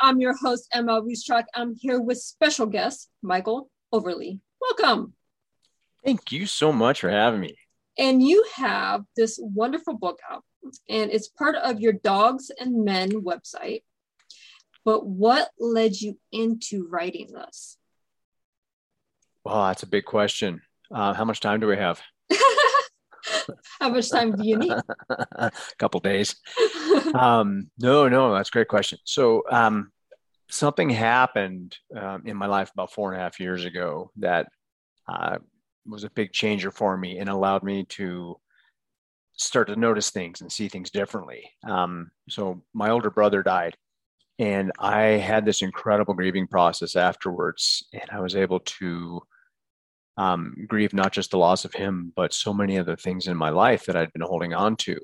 I'm your host, M.L. Ruscsak. I'm here with special guest, Michael Overlie. Welcome. Thank you so much for having me. And you have this wonderful book out, and it's part of your Dogs and Men website. But what led you into writing this? Well, that's a big question. Uh, how much time do we have? how much time do you need? a couple days. um, no, no, that's a great question. So, um, something happened um, in my life about four and a half years ago that uh, was a big changer for me and allowed me to start to notice things and see things differently. Um, so, my older brother died, and I had this incredible grieving process afterwards, and I was able to um, grieve not just the loss of him, but so many other things in my life that I'd been holding on to.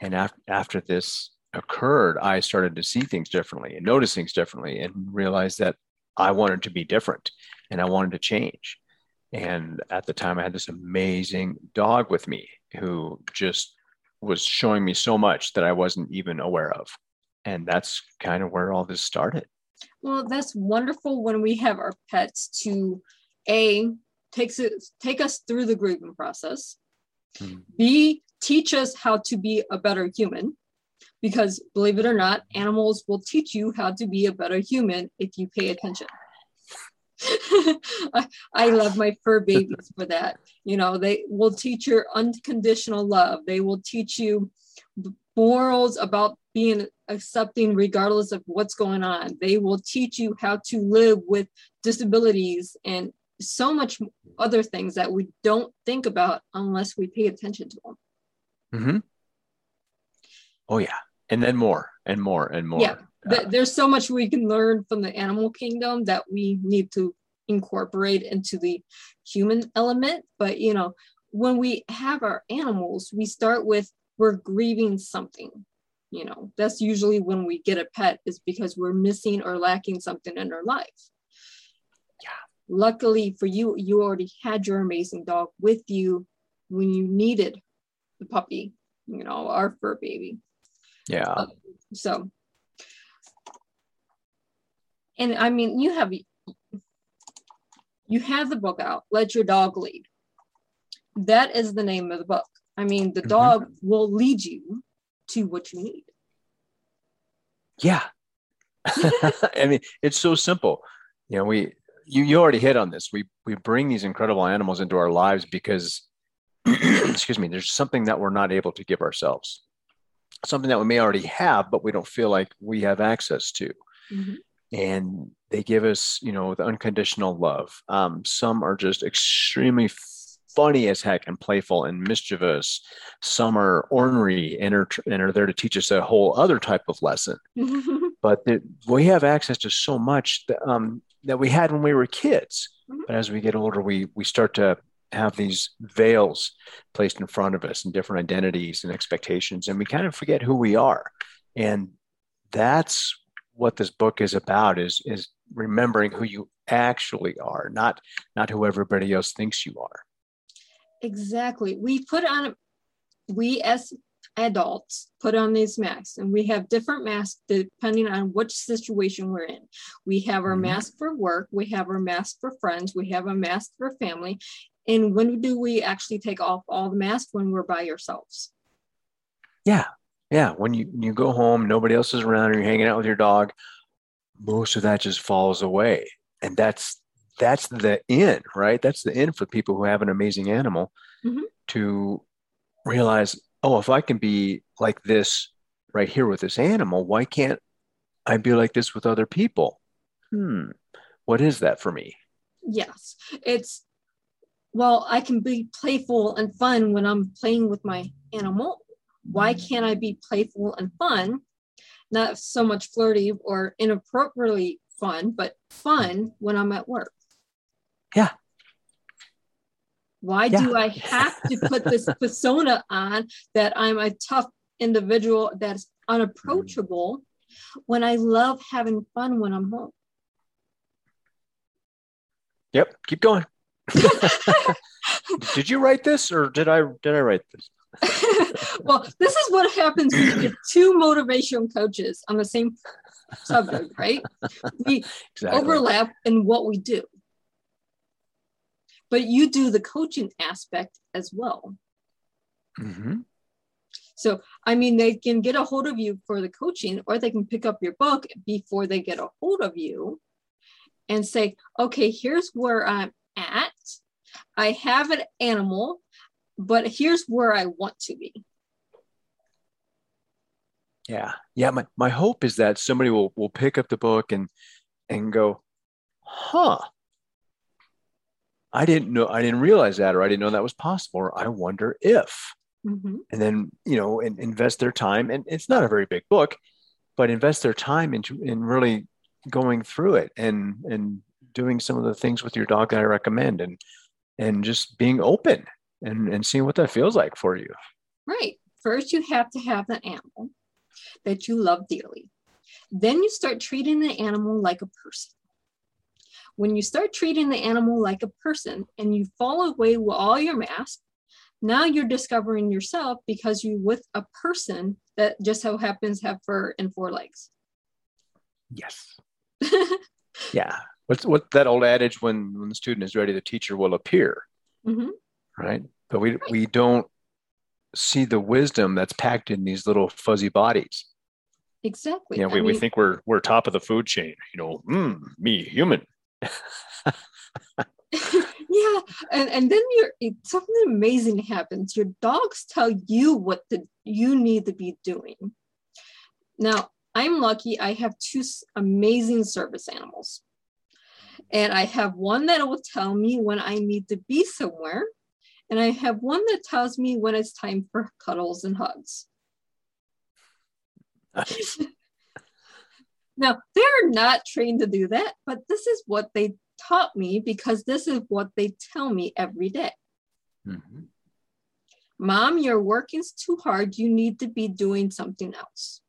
And af- after this occurred, I started to see things differently and notice things differently and realized that I wanted to be different and I wanted to change. And at the time, I had this amazing dog with me who just was showing me so much that I wasn't even aware of. And that's kind of where all this started. Well, that's wonderful when we have our pets to A, takes it take us through the grieving process. Mm-hmm. b teach us how to be a better human because believe it or not animals will teach you how to be a better human if you pay attention. I, I love my fur babies for that. You know they will teach you unconditional love. They will teach you morals about being accepting regardless of what's going on. They will teach you how to live with disabilities and so much other things that we don't think about unless we pay attention to them. Mm-hmm. Oh yeah, and then more and more and more. Yeah, uh, there's so much we can learn from the animal kingdom that we need to incorporate into the human element. But you know, when we have our animals, we start with we're grieving something. You know, that's usually when we get a pet is because we're missing or lacking something in our life luckily for you, you already had your amazing dog with you when you needed the puppy, you know, our fur baby. Yeah. Uh, so, and I mean, you have you have the book out. Let your dog lead. That is the name of the book. I mean, the mm-hmm. dog will lead you to what you need. Yeah. I mean, it's so simple. You know, we you you already hit on this. We we bring these incredible animals into our lives because excuse me, there's something that we're not able to give ourselves. Something that we may already have, but we don't feel like we have access to. Mm-hmm. And they give us, you know, the unconditional love. Um, some are just extremely funny as heck and playful and mischievous. Some are ornery and are, and are there to teach us a whole other type of lesson. but the, we have access to so much that, um, that we had when we were kids. Mm-hmm. But as we get older, we we start to have these veils placed in front of us and different identities and expectations, and we kind of forget who we are. And that's what this book is about is is remembering who you actually are, not not who everybody else thinks you are. Exactly. We put on we as adults put on these masks and we have different masks depending on which situation we're in we have our mm-hmm. mask for work we have our mask for friends we have a mask for family and when do we actually take off all the masks when we're by ourselves yeah yeah when you you go home nobody else is around and you're hanging out with your dog most of that just falls away and that's that's the end right that's the end for people who have an amazing animal mm-hmm. to realize oh, if I can be like this right here with this animal, why can't I be like this with other people? Hmm, what is that for me? Yes, it's well, I can be playful and fun when I'm playing with my animal. Why can't I be playful and fun? Not so much flirty or inappropriately fun, but fun when I'm at work. Yeah, why yeah. do I have to put this persona on that I'm a tough individual that's unapproachable when I love having fun when I'm home? Yep, keep going. did you write this or did I did I write this? well, this is what happens when you get two motivational coaches on the same subject, right? We exactly. overlap in what we do. But you do the coaching aspect as well. Mm-hmm. So, I mean, they can get a hold of you for the coaching, or they can pick up your book before they get a hold of you and say, okay, here's where I'm at. I have an animal, but here's where I want to be. Yeah. Yeah. My, my hope is that somebody will, will pick up the book and, and go, huh, I didn't know, I didn't realize that, or I didn't know that was possible, or I wonder if. Mm-hmm. And then, you know, and invest their time. And it's not a very big book, but invest their time into in really going through it and and doing some of the things with your dog that I recommend and and just being open and, and seeing what that feels like for you. Right. First, you have to have an animal that you love dearly. Then you start treating the animal like a person. When you start treating the animal like a person and you fall away with all your masks, now you're discovering yourself because you're with a person that just so happens have fur and four legs. Yes. yeah. What's what that old adage when when the student is ready, the teacher will appear. Mm-hmm. Right. But we right. we don't see the wisdom that's packed in these little fuzzy bodies. Exactly. Yeah, you know, we, mean, we think we're we're top of the food chain. You know, mm, me human. yeah, and and then you're something amazing happens. Your dogs tell you what the you need to be doing. Now, I'm lucky. I have two amazing service animals. And I have one that will tell me when I need to be somewhere. And I have one that tells me when it's time for cuddles and hugs. Nice. now, they're not trained to do that, but this is what they taught me because this is what they tell me every day. Mm-hmm. Mom, you're working too hard. You need to be doing something else.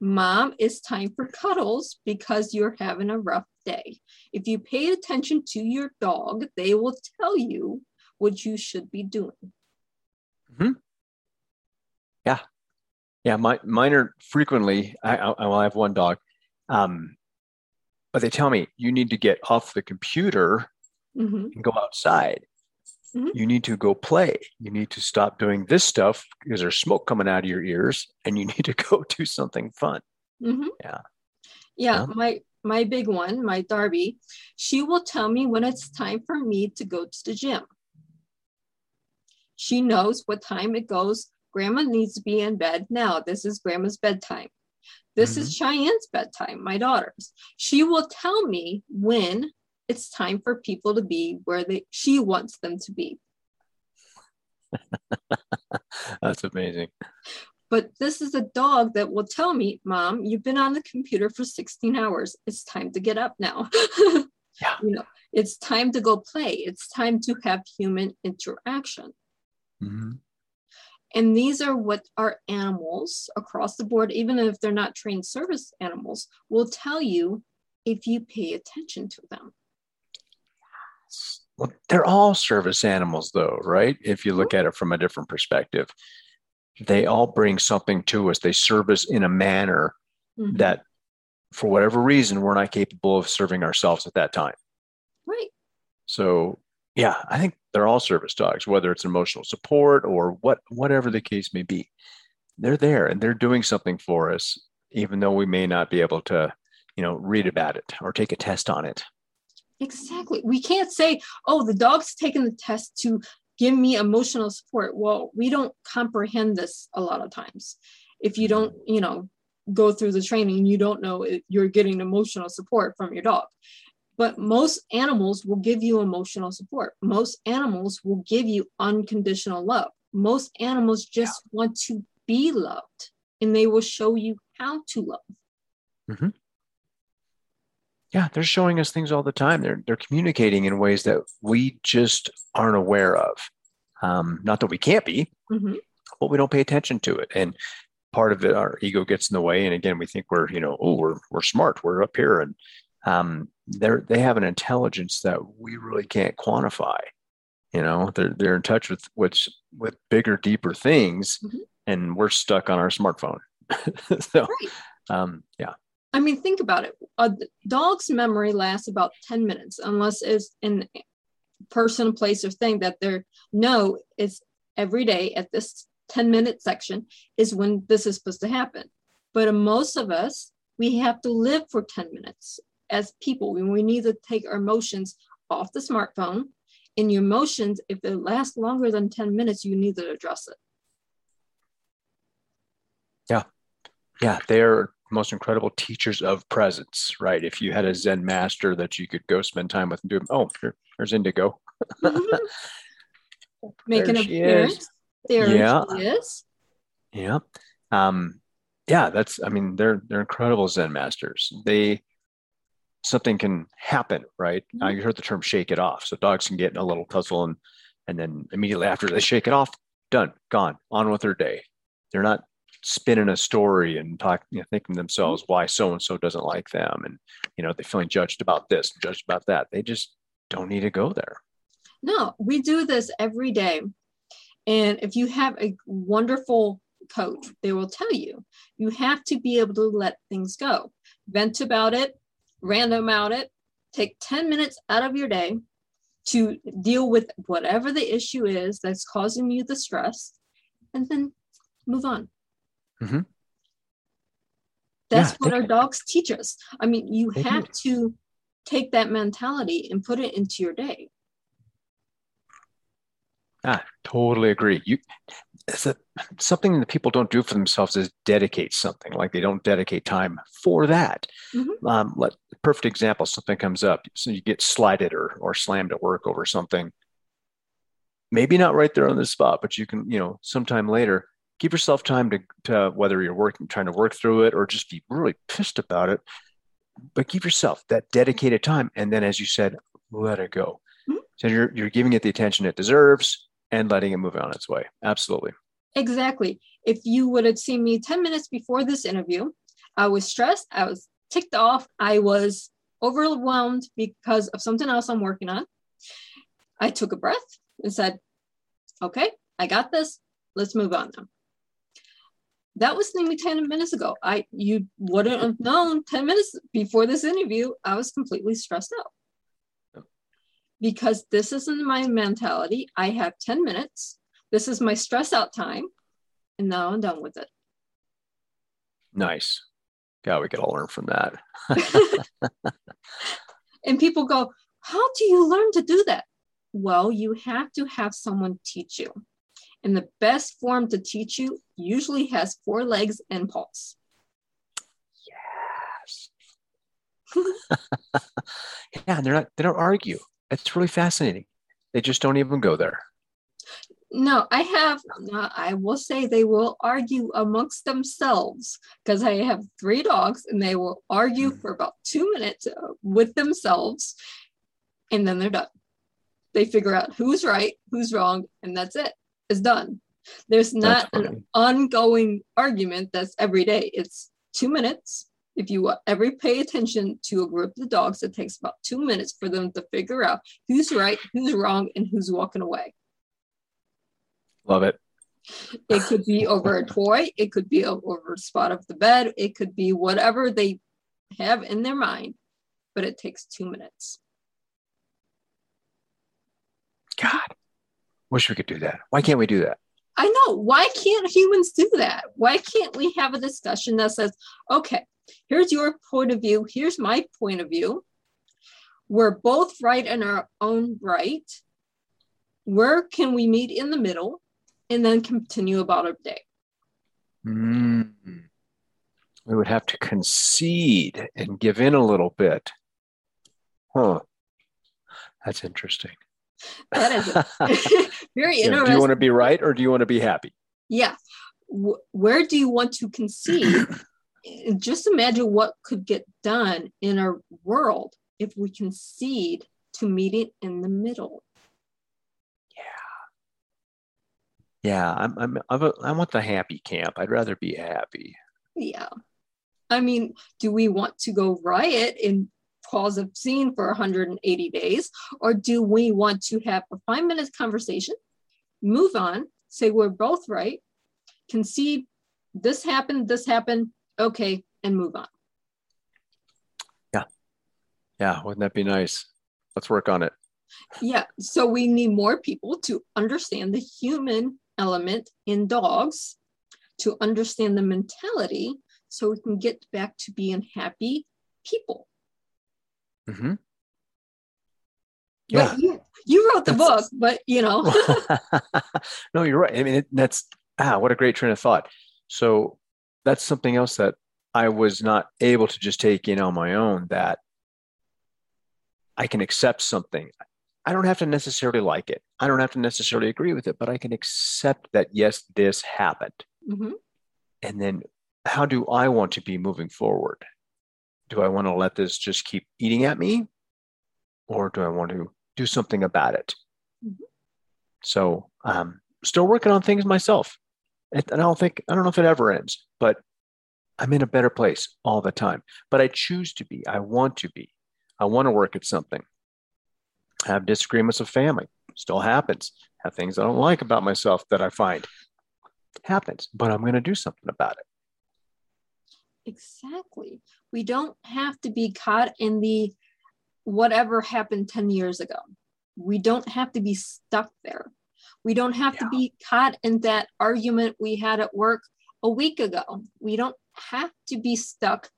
Mom, it's time for cuddles because you're having a rough day. If you pay attention to your dog, they will tell you what you should be doing. Mm-hmm. Yeah. Yeah. My, mine are frequently, I, I, well, I have one dog, um, but they tell me you need to get off the computer mm-hmm. and go outside. Mm-hmm. You need to go play. You need to stop doing this stuff because there's smoke coming out of your ears, and you need to go do something fun. Mm-hmm. Yeah. Yeah. My my big one, my Darby, she will tell me when it's time for me to go to the gym. She knows what time it goes. Grandma needs to be in bed now. This is Grandma's bedtime. This mm-hmm. is Cheyenne's bedtime, my daughter's. She will tell me when it's time for people to be where they she wants them to be. That's amazing. But this is a dog that will tell me, Mom, you've been on the computer for 16 hours. It's time to get up now. yeah. You know, it's time to go play. It's time to have human interaction. Mm-hmm. And these are what our animals across the board, even if they're not trained service animals, will tell you if you pay attention to them. Well, they're all service animals, though, right? If you look at it from a different perspective, they all bring something to us. They serve us in a manner mm-hmm. that, for whatever reason, we're not capable of serving ourselves at that time. Right. So, yeah, I think they're all service dogs, whether it's emotional support or what, whatever the case may be. They're there and they're doing something for us, even though we may not be able to, you know, read about it or take a test on it. Exactly. We can't say, oh, the dog's taken the test to give me emotional support. Well, we don't comprehend this a lot of times. If you don't, mm-hmm. you know, go through the training, you don't know you're getting emotional support from your dog. But most animals will give you emotional support. Most animals will give you unconditional love. Most animals just yeah. want to be loved and they will show you how to love. Mm-hmm yeah they're showing us things all the time they're they're communicating in ways that we just aren't aware of um, not that we can't be mm-hmm. but we don't pay attention to it and part of it our ego gets in the way and again we think we're you know oh we're we're smart we're up here and um, they're they have an intelligence that we really can't quantify you know they're they're in touch with what's with bigger, deeper things, Mhm. and we're stuck on our smartphone. so, Right. um, yeah, I mean, think about it. A dog's memory lasts about 10 minutes, unless it's in person, place, or thing that they know is every day at this 10 minute section is when this is supposed to happen. But most of us, we have to live for 10 minutes as people. We, we need to take our emotions off the smartphone. In your emotions, if it lasts longer than 10 minutes, you need to address it. yeah, Yeah. they're most incredible teachers of presence, right? If you had a Zen master that you could go spend time with and do, oh, here, there's Indigo. Make an appearance. is. There Yeah. she is. Yeah. Um, yeah, that's I mean, they're they're incredible Zen masters. They something can happen, right? Uh, you heard the term shake it off. So dogs can get in a little tussle and and then immediately after they shake it off, done, gone, on with their day. They're not spinning a story and talking, you know, thinking to themselves why so and so doesn't like them and you know, they're feeling judged about this, judged about that. They just don't need to go there. No, we do this every day. And if you have a wonderful coach, they will tell you you have to be able to let things go, vent about it, random out it, take 10 minutes out of your day to deal with whatever the issue is that's causing you the stress, and then move on. Mhm. That's Yeah, what our dogs teach us. I mean, you They do. have to take that mentality and put it into your day. Ah, totally agree. You it's a, something that people don't do for themselves is dedicate something. Like they don't dedicate time for that. Mhm. Um, let perfect example. Something comes up, so you get slided or or slammed at work over something. Maybe not right there on the spot, but you can, you know, sometime later, give yourself time to, to whether you're working, trying to work through it, or just be really pissed about it. But give yourself that dedicated time, and then, as you said, let it go. Mhm. So you're you're giving it the attention it deserves and letting it move on its way. Absolutely. Exactly. If you would have seen me 10 minutes before this interview, I was stressed, I was ticked off, I was overwhelmed because of something else I'm working on. I took a breath and said, Okay, I got this. Let's move on now. That was maybe 10 minutes ago. I you wouldn't have known 10 minutes before this interview, I was completely stressed out. Because this isn't my mentality. I have 10 minutes. This is my stress out time. And now I'm done with it. Nice. Yeah, we could all learn from that. And people go, How do you learn to do that? Well, you have to have someone teach you. And the best form to teach you usually has four legs and paws. Yes. yeah, and they're not they don't argue. It's really fascinating. They just don't even go there. No, I have, no, I will say they will argue amongst themselves because I have three dogs and they will argue Mm. for about two minutes uh, with themselves and then they're done. They figure out who's right, who's wrong, and that's it. It's done. There's not an ongoing argument that's every day. It's two minutes. If you ever pay attention to a group of dogs, it takes about two minutes for them to figure out who's right, who's wrong, and who's walking away. Love it. It could be over a toy, it could be over a spot of the bed, it could be whatever they have in their mind, but it takes two minutes. God, wish we could do that. Why can't we do that? I know. Why can't humans do that? Why can't we have a discussion that says, okay, here's your point of view, here's my point of view. We're both right in our own right. Where can we meet in the middle and then continue about our day? Mm. We would have to concede and give in a little bit. Huh. That's interesting. That is very interesting. do you want to be right or do you want to be happy? yeah where do you want to concede just imagine what could get done in our world if we concede to meeting in the middle Yeah, Yeah, I'm, I'm, I'm a, I want the happy camp. I'd rather be happy. yeah i mean do we want to go riot and cause a scene for 180 days or do we want to have a five minute conversation move on say we're both right, concede this happened, this happened, okay, and move on. Yeah. Yeah. Wouldn't that be nice? Let's work on it. Yeah. So we need more people to understand the human element in dogs, to understand the mentality, so we can get back to being happy people. Mm-hmm. Yeah. you, you wrote the that's, book, but you know. no, you're right. I mean, it, that's ah, what a great train of thought. So that's something else that I was not able to just take in on my own. That I can accept something. I don't have to necessarily like it. I don't have to necessarily agree with it, but I can accept that yes, this happened. Mm-hmm. And then, how do I want to be moving forward? Do I want to let this just keep eating at me, or do I want to do something about it. Mm-hmm. So, um, still working on things myself. And I don't think, I don't know if it ever ends, but I'm in a better place all the time. But I choose to be, I want to be. I want to work at something. have disagreements with family, still happens. Have things I don't like about myself that I find happens, but I'm going to do something about it. Exactly. We don't have to be caught in the whatever happened 10 years ago. We don't have to be stuck there. We don't have yeah. to be caught in that argument we had at work a week ago. We don't have to be stuck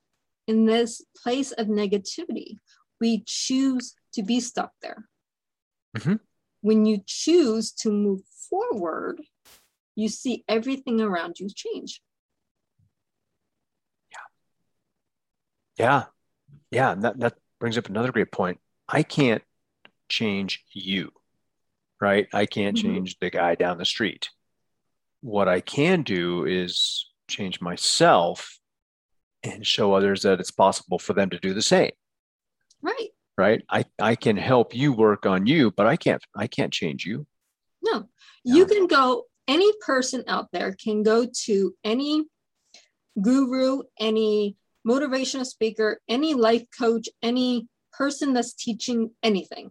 in this place of negativity. We choose to be stuck there. Mm-hmm. When you choose to move forward, you see everything around you change. Yeah. Yeah. Yeah. That, that, brings up another great point. I can't change you, right? I can't mm-hmm. change the guy down the street. What I can do is change myself and show others that it's possible for them to do the same. Right. Right. I, I can help you work on you, but I can't I can't change you. No. You can go any person out there can go to any guru, any motivational speaker, any life coach, any person that's teaching anything.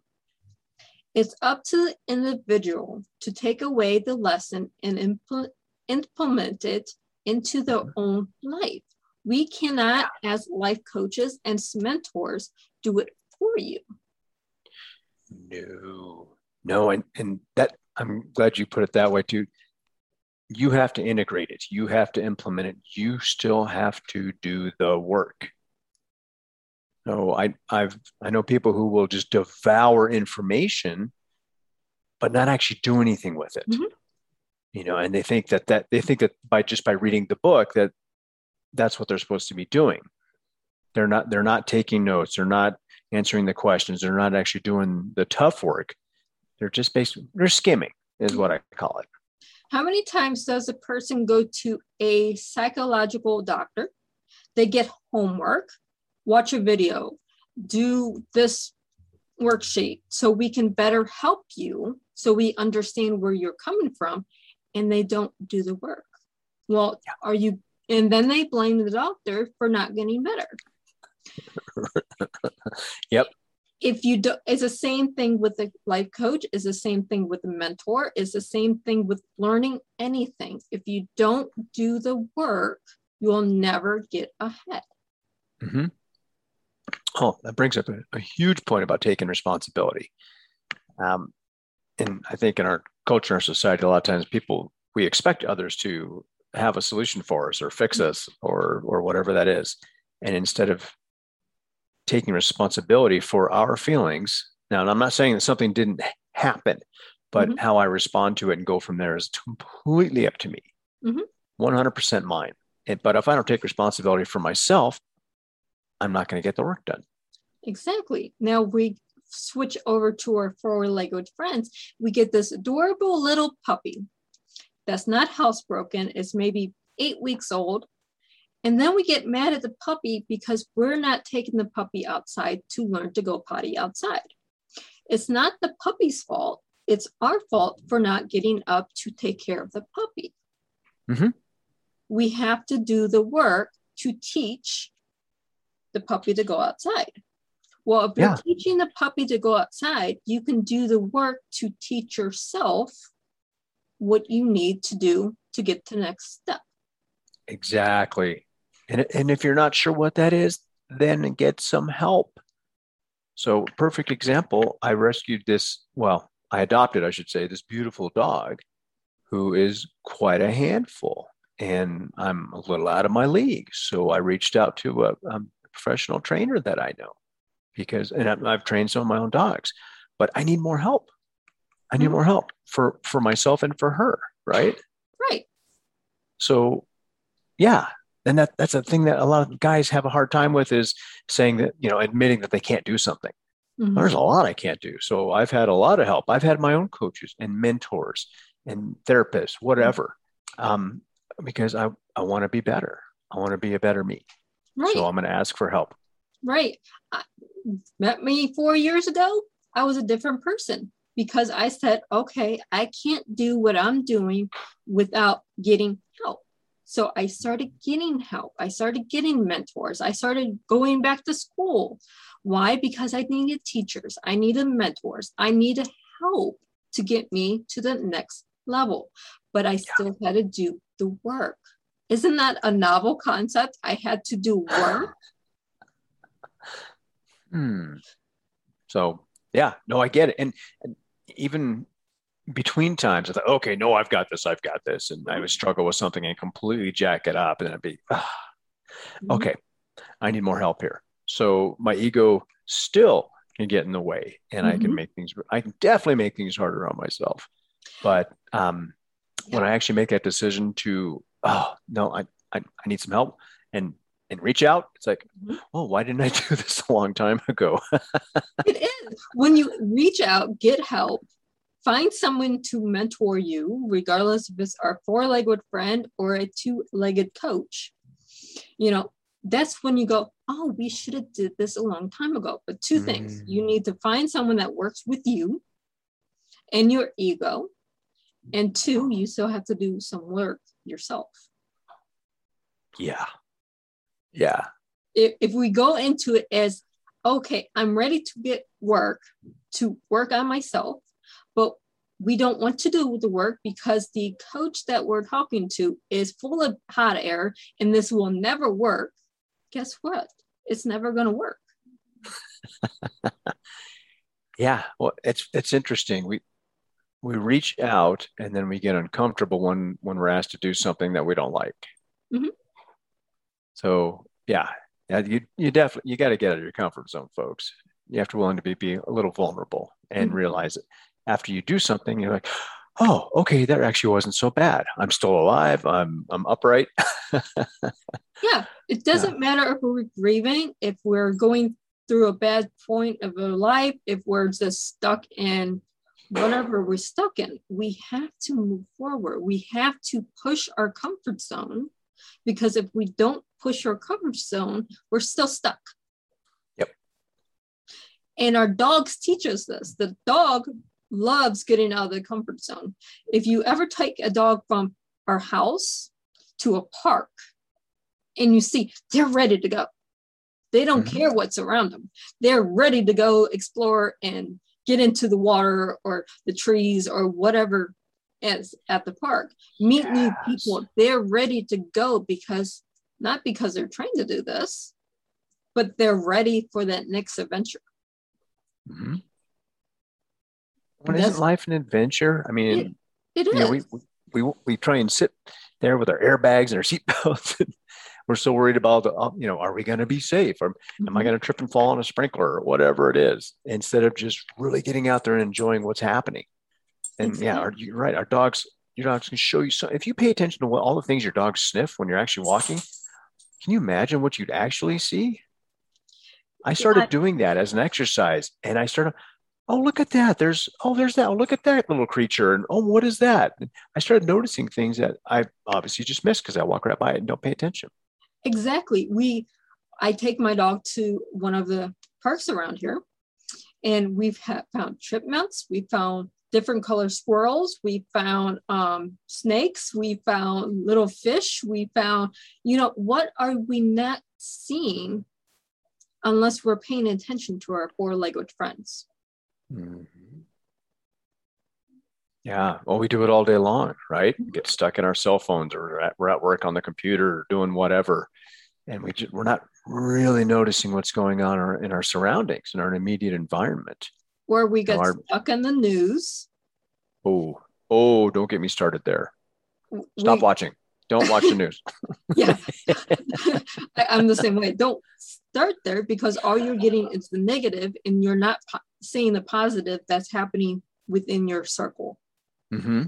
It's up to the individual to take away the lesson and impl- implement it into their mm-hmm. own life. We cannot, as life coaches and mentors, do it for you. No, no, and and that I'm glad you put it that way too. You have to integrate it. You have to implement it. You still have to do the work so i i've i know people who will just devour information but not actually do anything with it. Mm-hmm. you know and they think that that they think that by just by reading the book that that's what they're supposed to be doing. They're not they're not taking notes. They're not answering the questions. They're not actually doing the tough work. They're just basically they're skimming is what i call it. How many times does a person go to a psychological doctor? They get homework, watch a video, do this worksheet so we can better help you so we understand where you're coming from and they don't do the work. Well, are you and then they blame the doctor for not getting better. yep if you do it's the same thing with a life coach is the same thing with a mentor is the same thing with learning anything if you don't do the work you'll never get ahead mm-hmm. Oh that brings up a, a, huge point about taking responsibility um, and i think in our culture and society a lot of times people we expect others to have a solution for us or fix us or or whatever that is and instead of taking responsibility for our feelings. Now, and I'm not saying that something didn't happen, but mm-hmm. how I respond to it and go from there is completely up to me, mm-hmm. 100% mine. but if I don't take responsibility for myself, I'm not going to get the work done. Exactly. Now we switch over to our four legged friends. We get this adorable little puppy that's not housebroken, it's maybe eight weeks old, and then we get mad at the puppy because we're not taking the puppy outside to learn to go potty outside. It's not the puppy's fault. It's our fault for not getting up to take care of the puppy. Mm-hmm. We have to do the work to teach the puppy to go outside. Well, if you're teaching the puppy to go outside, you can do the work to teach yourself what you need to do to get to the next step. Exactly. And, and if you're not sure what that is, then get some help. So, perfect example I rescued this, well, I adopted, I should say, this beautiful dog who is quite a handful. And I'm a little out of my league. So I reached out to a, a professional trainer that I know because, and I've trained some of my own dogs, but I need more help. I need mm-hmm. more help for for myself and for her, right? Right. So, yeah, and that that's a thing that a lot of guys have a hard time with is saying that you know admitting that they can't do something. Mm-hmm. There's a lot I can't do. So I've had a lot of help. I've had my own coaches and mentors and therapists, whatever, um, because I I want to be better. I want to be a better me. Right. So I'm going to ask for help. Right. I, met me four years ago. I was a different person because I said, okay, I can't do what I'm doing without getting help. So I started getting help. I started getting mentors. I started going back to school. Why? Because I needed teachers. I needed mentors. I needed help to get me to the next level. But I still had to do the work. Isn't that a novel concept? I had to do work. hmm. So yeah, no, I get it. And, and even between times, I thought, okay, no, I've got this, I've got this, and I would struggle with something and completely jack it up, and then I'd be, ah, okay, I need more help here. So my ego still can get in the way, and mm-hmm. I can mm-hmm. make things. I can definitely make things harder on myself. But um, yeah. when I actually make that decision to, oh no, I, I, I need some help, and and reach out, it's like, mm-hmm. oh, why didn't I do this a long time ago? it is when you reach out, get help, find someone to mentor you, regardless if it's our four-legged friend or a two-legged coach. You know, that's when you go, oh, we should have did this a long time ago. But two mm. things: you need to find someone that works with you and your ego, and two, you still have to do some work yourself. Yeah. Yeah. If, if we go into it as, okay, I'm ready to get work, to work on myself, but we don't want to do the work because the coach that we're talking to is full of hot air and this will never work. Guess what? It's never going to work. yeah, well, it's it's interesting. We we reach out and then we get uncomfortable when when we're asked to do something that we don't like. Mm-hmm. So yeah, you you definitely you got to get out of your comfort zone, folks. You have to willing to be be a little vulnerable and mm-hmm. realize it. After you do something, you're like, oh, okay, that actually wasn't so bad. I'm still alive. I'm I'm upright. yeah, it doesn't yeah. matter if we're grieving, if we're going through a bad point of our life, if we're just stuck in whatever we're stuck in, we have to move forward. We have to push our comfort zone because if we don't push our comfort zone, we're still stuck. Yep. And our dogs teach us this. The dog loves getting out of the comfort zone. If you ever take a dog from our house to a park and you see they're ready to go, they don't mm-hmm. care what's around them. They're ready to go explore and get into the water or the trees or whatever is at the park. Meet yes. new people. They're ready to go because not because they're trained to do this, but they're ready for that next adventure. Mm-hmm. Well, isn't life an adventure? I mean, it, it is. Know, we, we, we try and sit there with our airbags and our seatbelts. we're so worried about, uh, you know, are we going to be safe? Or am I mm-hmm. going to trip and fall on a sprinkler or whatever it is, instead of just really getting out there and enjoying what's happening. And exactly. yeah, you're right. Our dogs, your dogs can show you so. If you pay attention to what, all the things your dogs sniff when you're actually walking, can you imagine what you'd actually see? I started yeah. doing that as an exercise, and I started. Oh, look at that! There's oh, there's that. Oh, look at that little creature, and oh, what is that? And I started noticing things that I obviously just missed because I walk right by it and don't pay attention. Exactly. We, I take my dog to one of the parks around here, and we've found chipmunks. We found different color squirrels. We found um, snakes. We found little fish. We found, you know, what are we not seeing unless we're paying attention to our four legged friends? Mm-hmm. Yeah. Well, we do it all day long, right? Get stuck in our cell phones or we're at, we're at work on the computer doing whatever. And we just, we're not really noticing what's going on in our, in our surroundings, in our immediate environment. Or we get our, stuck in the news. Oh, oh, don't get me started there. Stop we, watching. Don't watch the news. yeah. I, I'm the same way. Don't start there because all you're getting is the negative and you're not po- seeing the positive that's happening within your circle. Mm-hmm.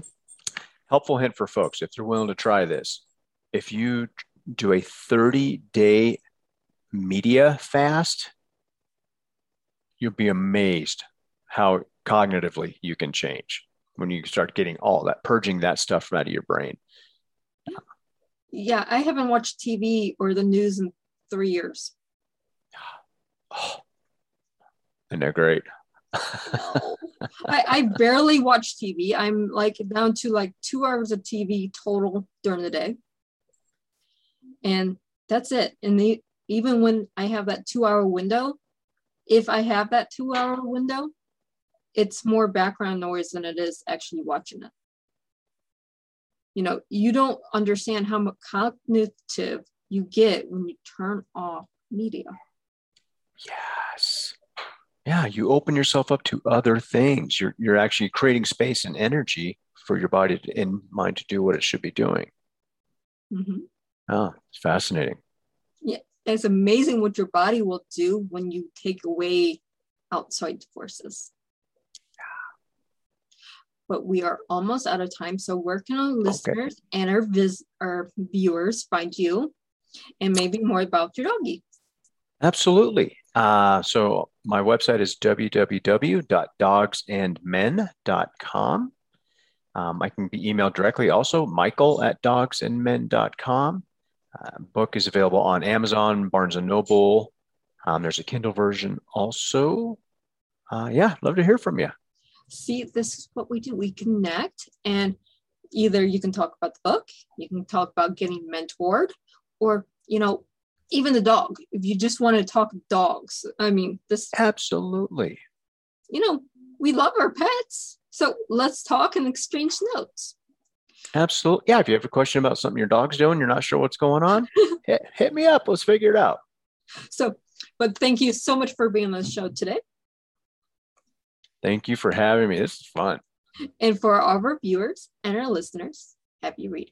Helpful hint for folks if they're willing to try this. If you do a 30 day media fast, you'll be amazed how cognitively you can change when you start getting all that, purging that stuff out of your brain. Yeah, I haven't watched TV or the news in three years. Oh, and they're great no. I, I barely watch TV. I'm like down to like two hours of TV total during the day. And that's it. And the, even when I have that two hour window, if I have that two hour window, it's more background noise than it is actually watching it. You know, you don't understand how much cognitive you get when you turn off media. Yes yeah, you open yourself up to other things. You're you're actually creating space and energy for your body and mind to do what it should be doing. Mm-hmm. Oh, it's fascinating. Yeah, it's amazing what your body will do when you take away outside forces. But we are almost out of time. So where can our listeners okay. and our vis- our viewers find you and maybe more about your doggy? Absolutely. Uh, so my website is www.dogsandmen.com. Um, I can be emailed directly also, michael at dogsandmen.com. Uh, book is available on Amazon, Barnes and Noble. Um, there's a Kindle version also. Uh, yeah, love to hear from you. See, this is what we do. We connect, and either you can talk about the book, you can talk about getting mentored, or you know, even the dog if you just want to talk dogs i mean this absolutely you know we love our pets so let's talk and exchange notes absolutely. Yeah if you have a question about something your dog's doing you're not sure what's going on hit, hit me up. Let's figure it out. So but thank you so much for being on the show today. Thank you for having me. This is fun. And for all of our viewers and our listeners happy reading